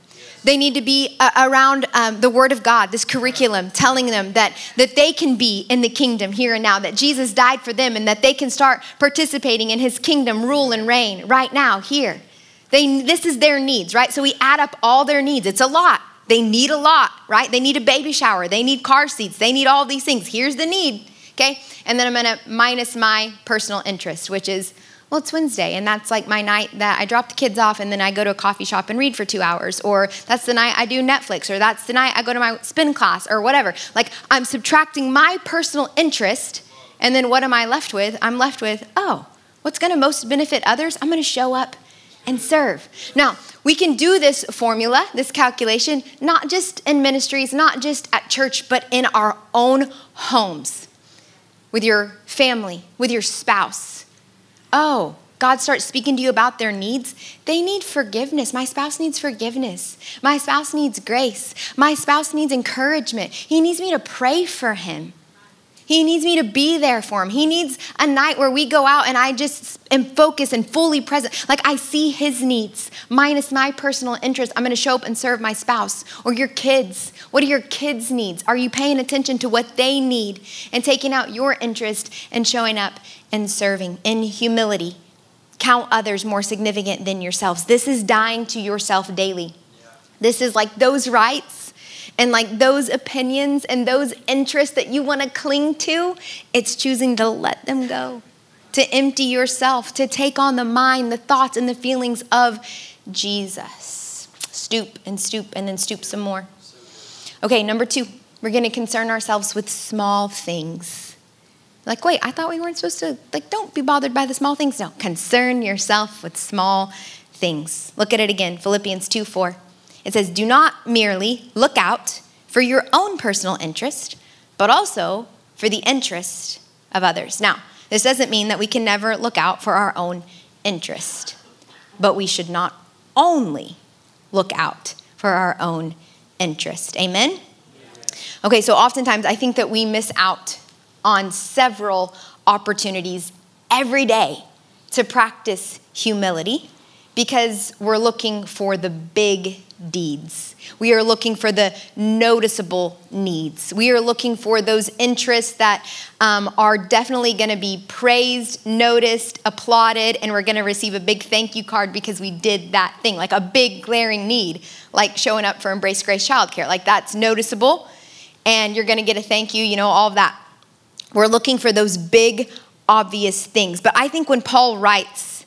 They need to be uh, around um, the Word of God, this curriculum, telling them that, that they can be in the kingdom here and now, that Jesus died for them, and that they can start participating in His kingdom rule and reign right now, here. They, this is their needs, right? So we add up all their needs. It's a lot. They need a lot, right? They need a baby shower. They need car seats. They need all these things. Here's the need, okay? And then I'm gonna minus my personal interest, which is, well, it's Wednesday, and that's like my night that I drop the kids off and then I go to a coffee shop and read for two hours. Or that's the night I do Netflix, or that's the night I go to my spin class, or whatever. Like I'm subtracting my personal interest, and then what am I left with? I'm left with, oh, what's gonna most benefit others? I'm gonna show up and serve. Now, we can do this formula, this calculation, not just in ministries, not just at church, but in our own homes, with your family, with your spouse. Oh, God starts speaking to you about their needs. They need forgiveness. My spouse needs forgiveness. My spouse needs grace. My spouse needs encouragement. He needs me to pray for him. He needs me to be there for him. He needs a night where we go out and I just am focused and fully present. Like I see his needs minus my personal interest. I'm going to show up and serve my spouse or your kids. What are your kids' needs? Are you paying attention to what they need and taking out your interest and showing up and serving in humility? Count others more significant than yourselves. This is dying to yourself daily. This is like those rights and like those opinions and those interests that you want to cling to, it's choosing to let them go, to empty yourself, to take on the mind, the thoughts, and the feelings of Jesus. Stoop and stoop and then stoop some more. Okay, number two, we're going to concern ourselves with small things. Like, wait, I thought we weren't supposed to, like, don't be bothered by the small things. No, concern yourself with small things. Look at it again Philippians 2 4. It says, Do not merely look out for your own personal interest, but also for the interest of others. Now, this doesn't mean that we can never look out for our own interest, but we should not only look out for our own interest. Amen? Okay, so oftentimes I think that we miss out on several opportunities every day to practice humility because we're looking for the big deeds. We are looking for the noticeable needs. We are looking for those interests that um, are definitely going to be praised, noticed, applauded, and we're going to receive a big thank you card because we did that thing, like a big glaring need, like showing up for Embrace Grace Childcare. Like that's noticeable, and you're going to get a thank you, you know, all of that. We're looking for those big, obvious things. But I think when Paul writes,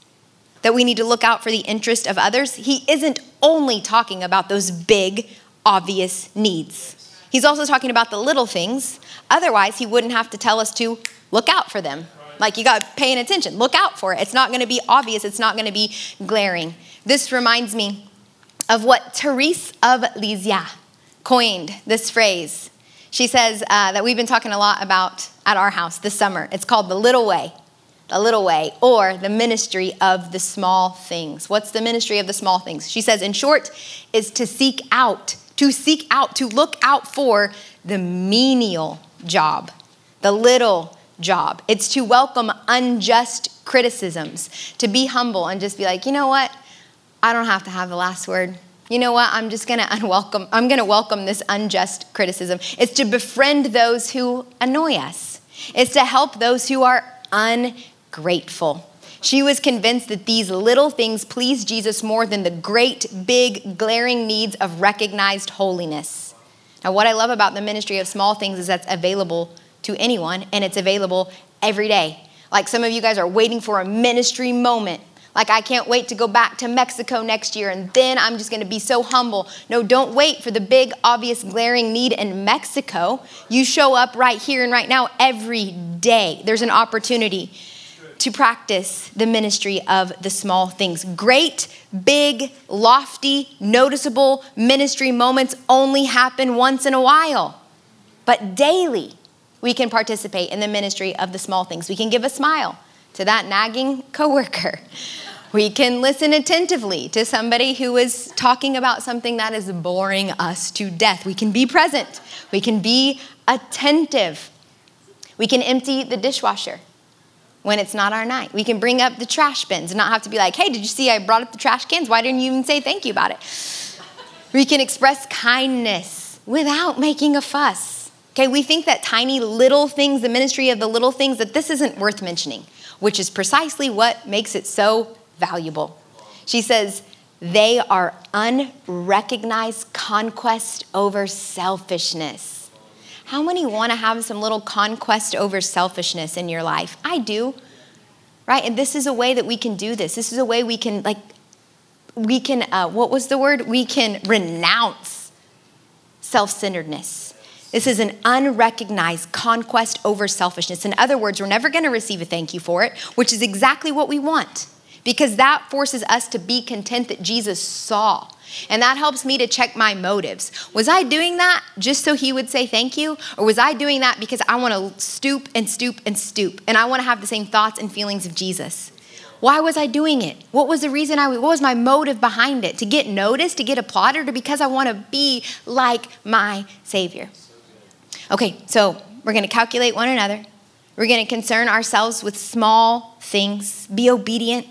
that we need to look out for the interest of others, he isn't only talking about those big, obvious needs. He's also talking about the little things. Otherwise, he wouldn't have to tell us to look out for them. Like you got paying attention, look out for it. It's not going to be obvious, it's not going to be glaring. This reminds me of what Therese of Lisieux coined this phrase. She says uh, that we've been talking a lot about at our house this summer. It's called the little way a little way, or the ministry of the small things. What's the ministry of the small things? She says, in short, is to seek out, to seek out, to look out for the menial job, the little job. It's to welcome unjust criticisms, to be humble and just be like, you know what? I don't have to have the last word. You know what? I'm just gonna [LAUGHS] unwelcome, I'm gonna welcome this unjust criticism. It's to befriend those who annoy us. It's to help those who are un grateful. She was convinced that these little things pleased Jesus more than the great, big, glaring needs of recognized holiness. Now, what I love about the ministry of small things is that's available to anyone and it's available every day. Like some of you guys are waiting for a ministry moment. Like, I can't wait to go back to Mexico next year and then I'm just gonna be so humble. No, don't wait for the big, obvious, glaring need in Mexico. You show up right here and right now every day. There's an opportunity to practice the ministry of the small things. Great, big, lofty, noticeable ministry moments only happen once in a while. But daily, we can participate in the ministry of the small things. We can give a smile to that nagging coworker. [LAUGHS] We can listen attentively to somebody who is talking about something that is boring us to death. We can be present. We can be attentive. We can empty the dishwasher when it's not our night. We can bring up the trash bins and not have to be like, hey, did you see I brought up the trash cans? Why didn't you even say thank you about it? We can express kindness without making a fuss. Okay, we think that tiny little things, the ministry of the little things, that this isn't worth mentioning, which is precisely what makes it so valuable. She says, they are unrecognized conquest over selfishness. How many want to have some little conquest over selfishness in your life? I do. Right? And this is a way that we can do this. This is a way we can, like, we can, uh, what was the word? We can renounce self centeredness. This is an unrecognized conquest over selfishness. In other words, we're never going to receive a thank you for it, which is exactly what we want because that forces us to be content that Jesus saw. And that helps me to check my motives. Was I doing that just so he would say thank you? Or was I doing that because I want to stoop and stoop and stoop and I want to have the same thoughts and feelings of Jesus? Why was I doing it? What was the reason I what was my motive behind it? To get noticed, to get applauded, or because I want to be like my Savior? Okay, so we're going to calculate one another. We're going to concern ourselves with small things, be obedient,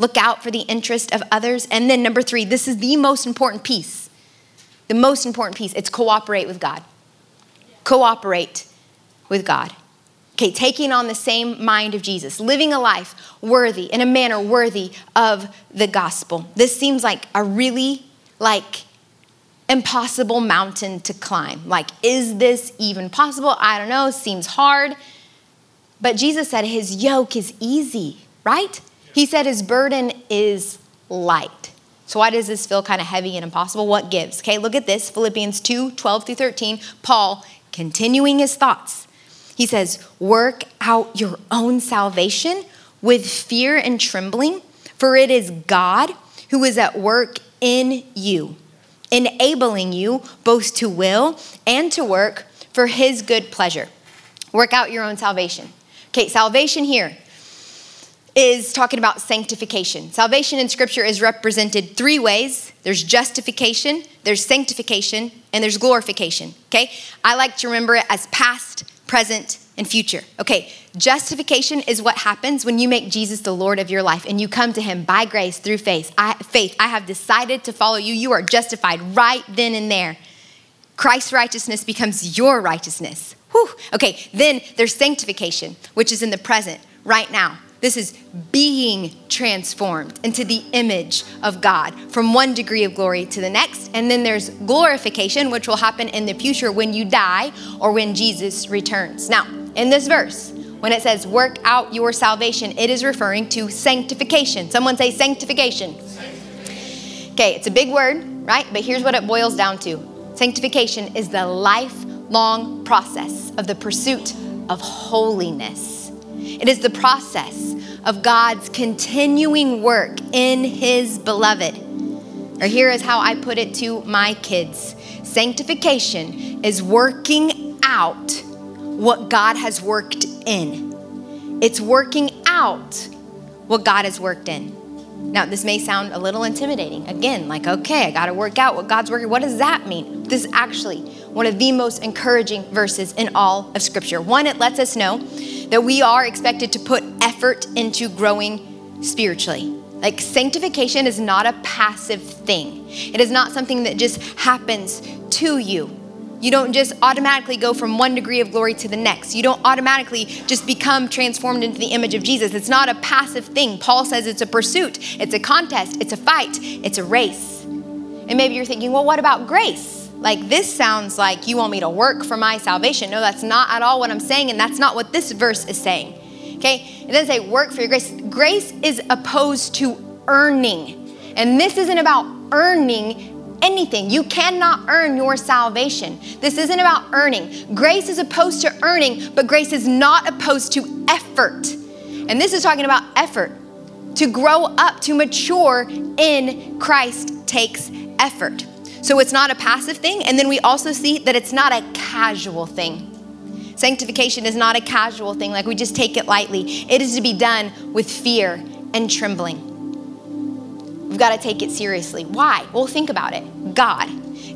look out for the interest of others. And then, number three, this is the most important piece. The most important piece it's cooperate with God. Cooperate with God. Okay, taking on the same mind of Jesus, living a life worthy, in a manner worthy of the gospel. This seems like a really, like, impossible mountain to climb. Like, is this even possible? I don't know, seems hard. But Jesus said his yoke is easy, right? He said his burden is light. So why does this feel kind of heavy and impossible? What gives? Okay, look at this Philippians 2 12 through 13. Paul continuing his thoughts. He says, Work out your own salvation with fear and trembling, for it is God who is at work in you, enabling you both to will and to work for his good pleasure. Work out your own salvation. Okay, salvation here is talking about sanctification. Salvation in Scripture is represented three ways there's justification, there's sanctification, and there's glorification. Okay? I like to remember it as past, present, and future. Okay, justification is what happens when you make Jesus the Lord of your life and you come to Him by grace through faith. I, faith, I have decided to follow you. You are justified right then and there. Christ's righteousness becomes your righteousness. Whew. Okay, then there's sanctification, which is in the present, right now. This is being transformed into the image of God from one degree of glory to the next. And then there's glorification, which will happen in the future when you die or when Jesus returns. Now, in this verse, when it says work out your salvation, it is referring to sanctification. Someone say sanctification. Okay, it's a big word, right? But here's what it boils down to sanctification is the lifelong process of the pursuit of holiness. It is the process of God's continuing work in His beloved. Or here is how I put it to my kids sanctification is working out what God has worked in. It's working out what God has worked in. Now, this may sound a little intimidating. Again, like, okay, I got to work out what God's working. What does that mean? This actually one of the most encouraging verses in all of Scripture. One, it lets us know that we are expected to put effort into growing spiritually. Like sanctification is not a passive thing, it is not something that just happens to you. You don't just automatically go from one degree of glory to the next. You don't automatically just become transformed into the image of Jesus. It's not a passive thing. Paul says it's a pursuit, it's a contest, it's a fight, it's a race. And maybe you're thinking, well, what about grace? Like, this sounds like you want me to work for my salvation. No, that's not at all what I'm saying, and that's not what this verse is saying. Okay? It doesn't say work for your grace. Grace is opposed to earning. And this isn't about earning anything. You cannot earn your salvation. This isn't about earning. Grace is opposed to earning, but grace is not opposed to effort. And this is talking about effort. To grow up, to mature in Christ takes effort. So it's not a passive thing. And then we also see that it's not a casual thing. Sanctification is not a casual thing, like we just take it lightly. It is to be done with fear and trembling. we've got to take it seriously. Why? Well, think about it. God.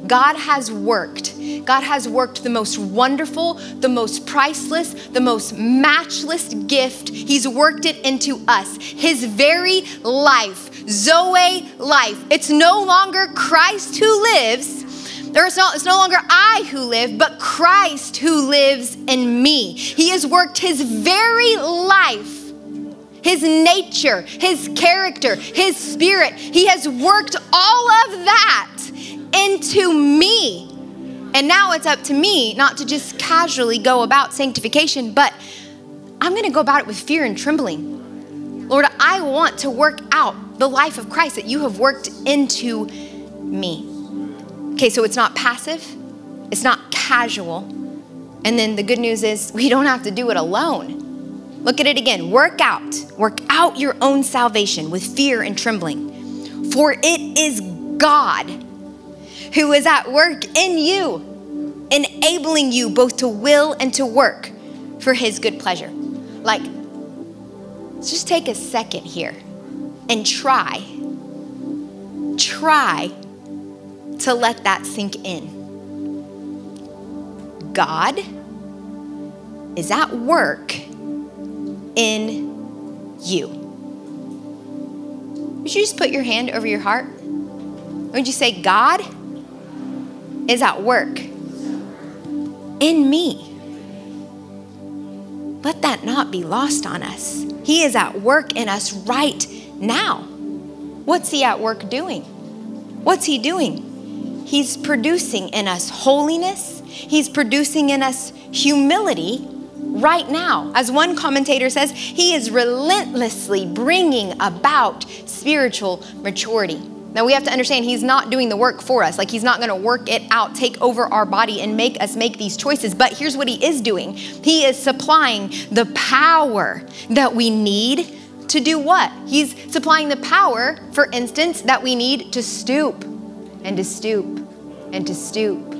God has worked. God has worked the most wonderful, the most priceless, the most matchless gift. He's worked it into us. His very life, Zoe life. It's no longer Christ who lives. There's no, it's no longer I who live, but Christ who lives in me. He has worked his very life his nature, his character, his spirit. He has worked all of that into me. And now it's up to me not to just casually go about sanctification, but I'm going to go about it with fear and trembling. Lord, I want to work out the life of Christ that you have worked into me. Okay, so it's not passive, it's not casual. And then the good news is [LAUGHS] we don't have to do it alone. Look at it again. Work out. Work out your own salvation with fear and trembling. For it is God who is at work in you, enabling you both to will and to work for his good pleasure. Like, just take a second here and try, try to let that sink in. God is at work in you. Would you just put your hand over your heart? Would you say, God is at work in me? Let that not be lost on us. He is at work in us right now. What's He at work doing? What's He doing? He's producing in us holiness, He's producing in us humility right now. As one commentator says, He is relentlessly bringing about spiritual maturity. Now we have to understand he's not doing the work for us. Like he's not going to work it out, take over our body and make us make these choices. But here's what he is doing. He is supplying the power that we need to do what? He's supplying the power, for instance, that we need to stoop and to stoop and to stoop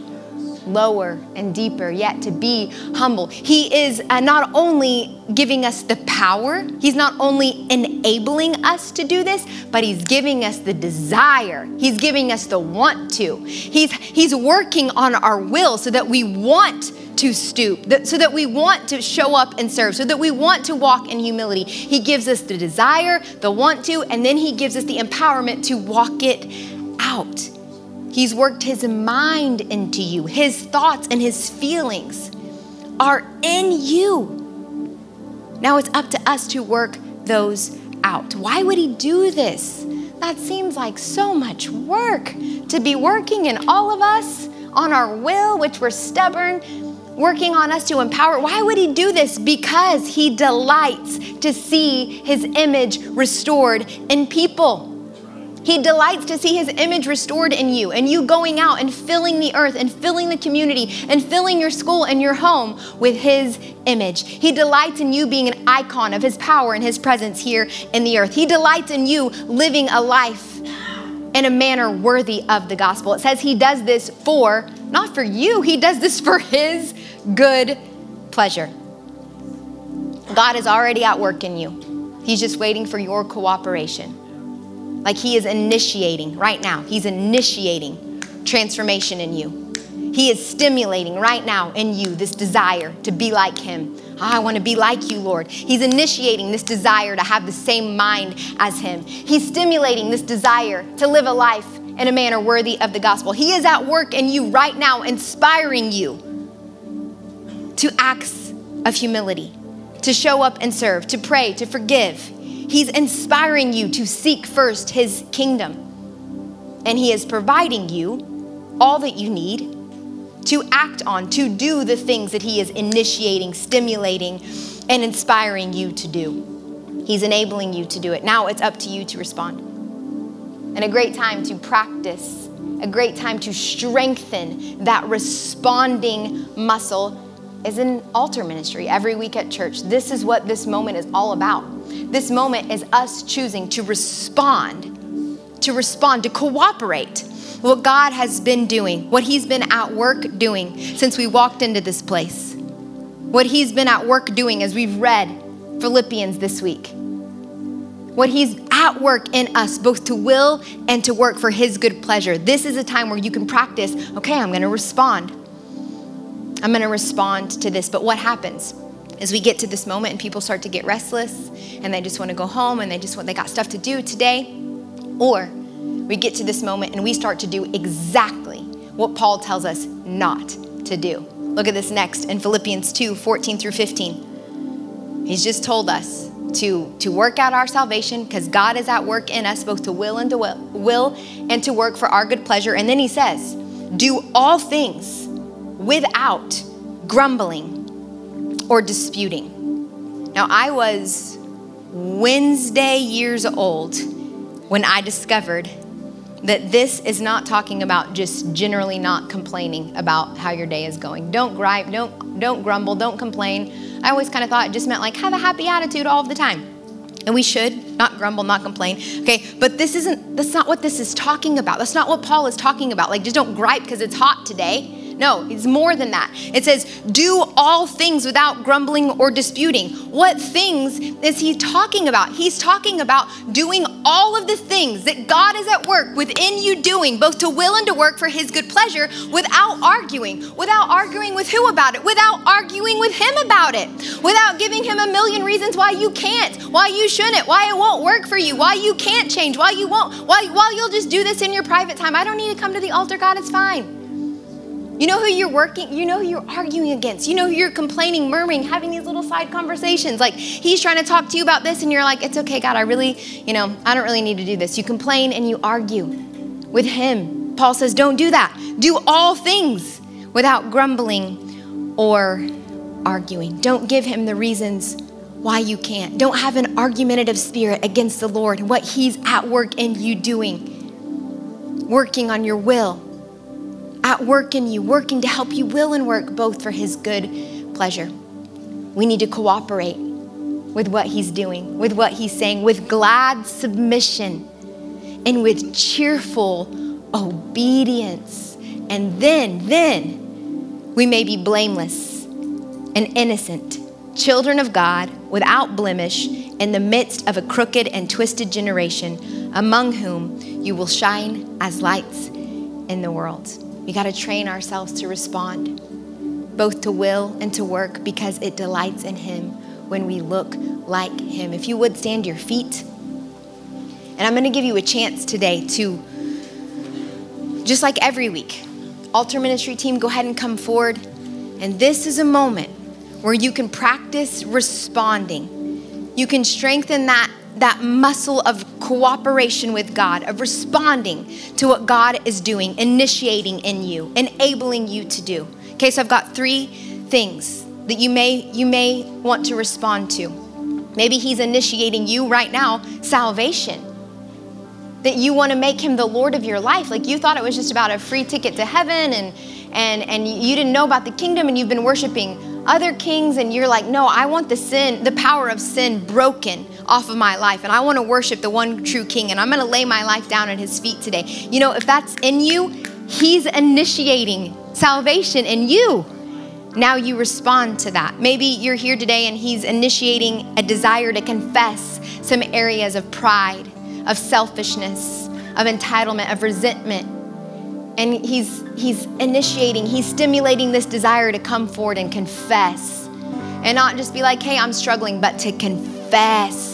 lower and deeper, yet to be humble. He is uh, not only giving us the power, He's not only enabling us to do this, but He's giving us the desire. He's giving us the want to. He's, he's working on our will so that we want to stoop, so that we want to show up and serve, so that we want to walk in humility. He gives us the desire, the want to, and then He gives us the empowerment to walk it out. He's worked his mind into you. His thoughts and his feelings are in you. Now it's up to us to work those out. Why would he do this? That seems like so much work to be working in all of us on our will, which we're stubborn, working on us to empower. Why would he do this? Because he delights to see his image restored in people. He delights to see his image restored in you and you going out and filling the earth and filling the community and filling your school and your home with his image. He delights in you being an icon of his power and his presence here in the earth. He delights in you living a life in a manner worthy of the gospel. It says he does this for, not for you, he does this for his good pleasure. God is already at work in you. He's just waiting for your cooperation. Like He is initiating right now, He's initiating transformation in you. He is stimulating right now in you this desire to be like Him. Oh, I want to be like you, Lord. He's initiating this desire to have the same mind as Him. He's stimulating this desire to live a life in a manner worthy of the gospel. He is at work in you right now, inspiring you to acts of humility, to show up and serve, to pray, to forgive, He's inspiring you to seek first His kingdom. And He is providing you all that you need to act on, to do the things that He is initiating, stimulating, and inspiring you to do. He's enabling you to do it. Now it's up to you to respond. And a great time to practice, a great time to strengthen that responding muscle is in altar ministry every week at church. This is what this moment is all about. This moment is us choosing to respond, to respond, to cooperate what God has been doing, what He's been at work doing since we walked into this place, what He's been at work doing as we've read Philippians this week, what He's at work in us, both to will and to work for his good pleasure. This is a time where you can practice, okay, I'm gonna respond. I'm gonna respond to this. But what happens? As we get to this moment and people start to get restless and they just wanna go home and they just want, they got stuff to do today, or we get to this moment and we start to do exactly what Paul tells us not to do. Look at this next in Philippians 2 14 through 15. He's just told us to, to work out our salvation because God is at work in us, both to will and to will, will and to work for our good pleasure. And then he says, Do all things without grumbling or disputing. Now, I was Wednesday years old when I discovered that this is not talking about just generally not complaining about how your day is going. Don't gripe, don't don't grumble, don't complain. I always kind of thought it just meant like have a happy attitude all the time. And we should not grumble, not complain. Okay, but this isn't that's not what this is talking about. That's not what Paul is talking about. Like just don't gripe because it's hot today. No, it's more than that. It says, do all things without grumbling or disputing. What things is he talking about? He's talking about doing all of the things that God is at work within you doing, both to will and to work for his good pleasure, without arguing. Without arguing with who about it? Without arguing with him about it. Without giving him a million reasons why you can't, why you shouldn't, why it won't work for you, why you can't change, why you won't, why, why you'll just do this in your private time. I don't need to come to the altar, God, it's fine. You know who you're working, you know who you're arguing against. You know who you're complaining, murmuring, having these little side conversations. Like he's trying to talk to you about this and you're like, "It's okay, God. I really, you know, I don't really need to do this." You complain and you argue with him. Paul says, "Don't do that. Do all things without grumbling or arguing. Don't give him the reasons why you can't. Don't have an argumentative spirit against the Lord, and what he's at work in you doing. Working on your will at work in you, working to help you will and work both for His good pleasure. We need to cooperate with what He's doing, with what He's saying, with glad submission and with cheerful obedience. And then, then we may be blameless and innocent, children of God without blemish in the midst of a crooked and twisted generation, among whom you will shine as lights in the world. We got to train ourselves to respond, both to will and to work, because it delights in Him when we look like Him. If you would stand your feet, and I'm going to give you a chance today to, just like every week, altar ministry team, go ahead and come forward. And this is a moment where you can practice responding. You can strengthen that that muscle of cooperation with God, of responding to what God is doing, initiating in you, enabling you to do. Okay, so I've got three things that you may you may want to respond to. Maybe he's initiating you right now salvation. That you want to make him the Lord of your life. Like you thought it was just about a free ticket to heaven and and and you didn't know about the kingdom and you've been worshiping other kings and you're like, "No, I want the sin, the power of sin broken." Off of my life and I want to worship the one true king and I'm going to lay my life down at his feet today. You know, if that's in you, he's initiating salvation in you. Now you respond to that. Maybe you're here today and he's initiating a desire to confess some areas of pride, of selfishness, of entitlement, of resentment. And he's he's initiating, he's stimulating this desire to come forward and confess. And not just be like, "Hey, I'm struggling," but to confess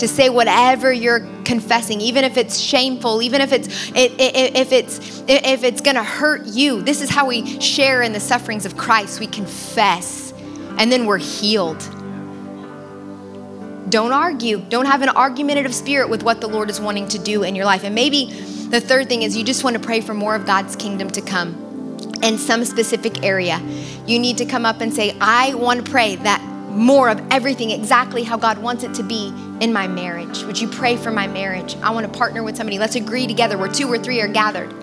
to say whatever you're confessing, even if it's shameful, even if it's if it's if it's going to hurt you. This is how we share in the sufferings of Christ. We confess, and then we're healed. Don't argue. Don't have an argumentative spirit with what the Lord is wanting to do in your life. And maybe the third thing is you just want to pray for more of God's kingdom to come in some specific area. You need to come up and say, I want to pray that more of everything exactly how God wants it to be in my marriage. Would you pray for my marriage? I want to partner with somebody. Let's agree together where two or three are gathered.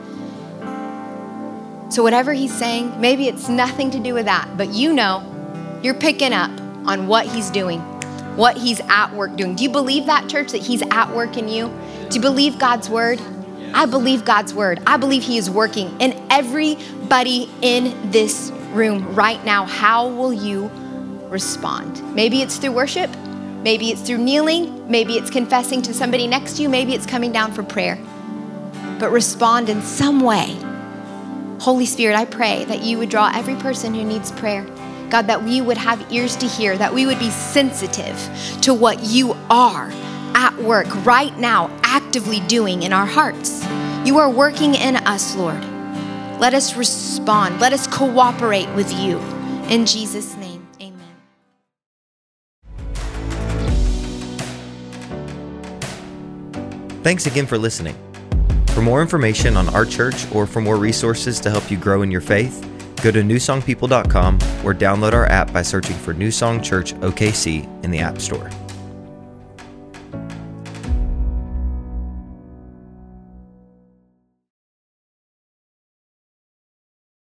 So, whatever he's saying, maybe it's nothing to do with that, but you know, you're picking up on what he's doing, what he's at work doing. Do you believe that, church, that he's at work in you? Do you believe God's word? I believe God's word. I believe he is working in everybody in this room right now. How will you respond? Maybe it's through worship. Maybe it's through kneeling, maybe it's confessing to somebody next to you, maybe it's coming down for prayer. But respond in some way. Holy Spirit, I pray that you would draw every person who needs prayer. God, that we would have ears to hear, that we would be sensitive to what you are at work right now, actively doing in our hearts. You are working in us, Lord. Let us respond. Let us cooperate with you. In Jesus' name, Thanks again for listening. For more information on our church or for more resources to help you grow in your faith, go to newsongpeople.com or download our app by searching for New Song Church OKC in the App Store.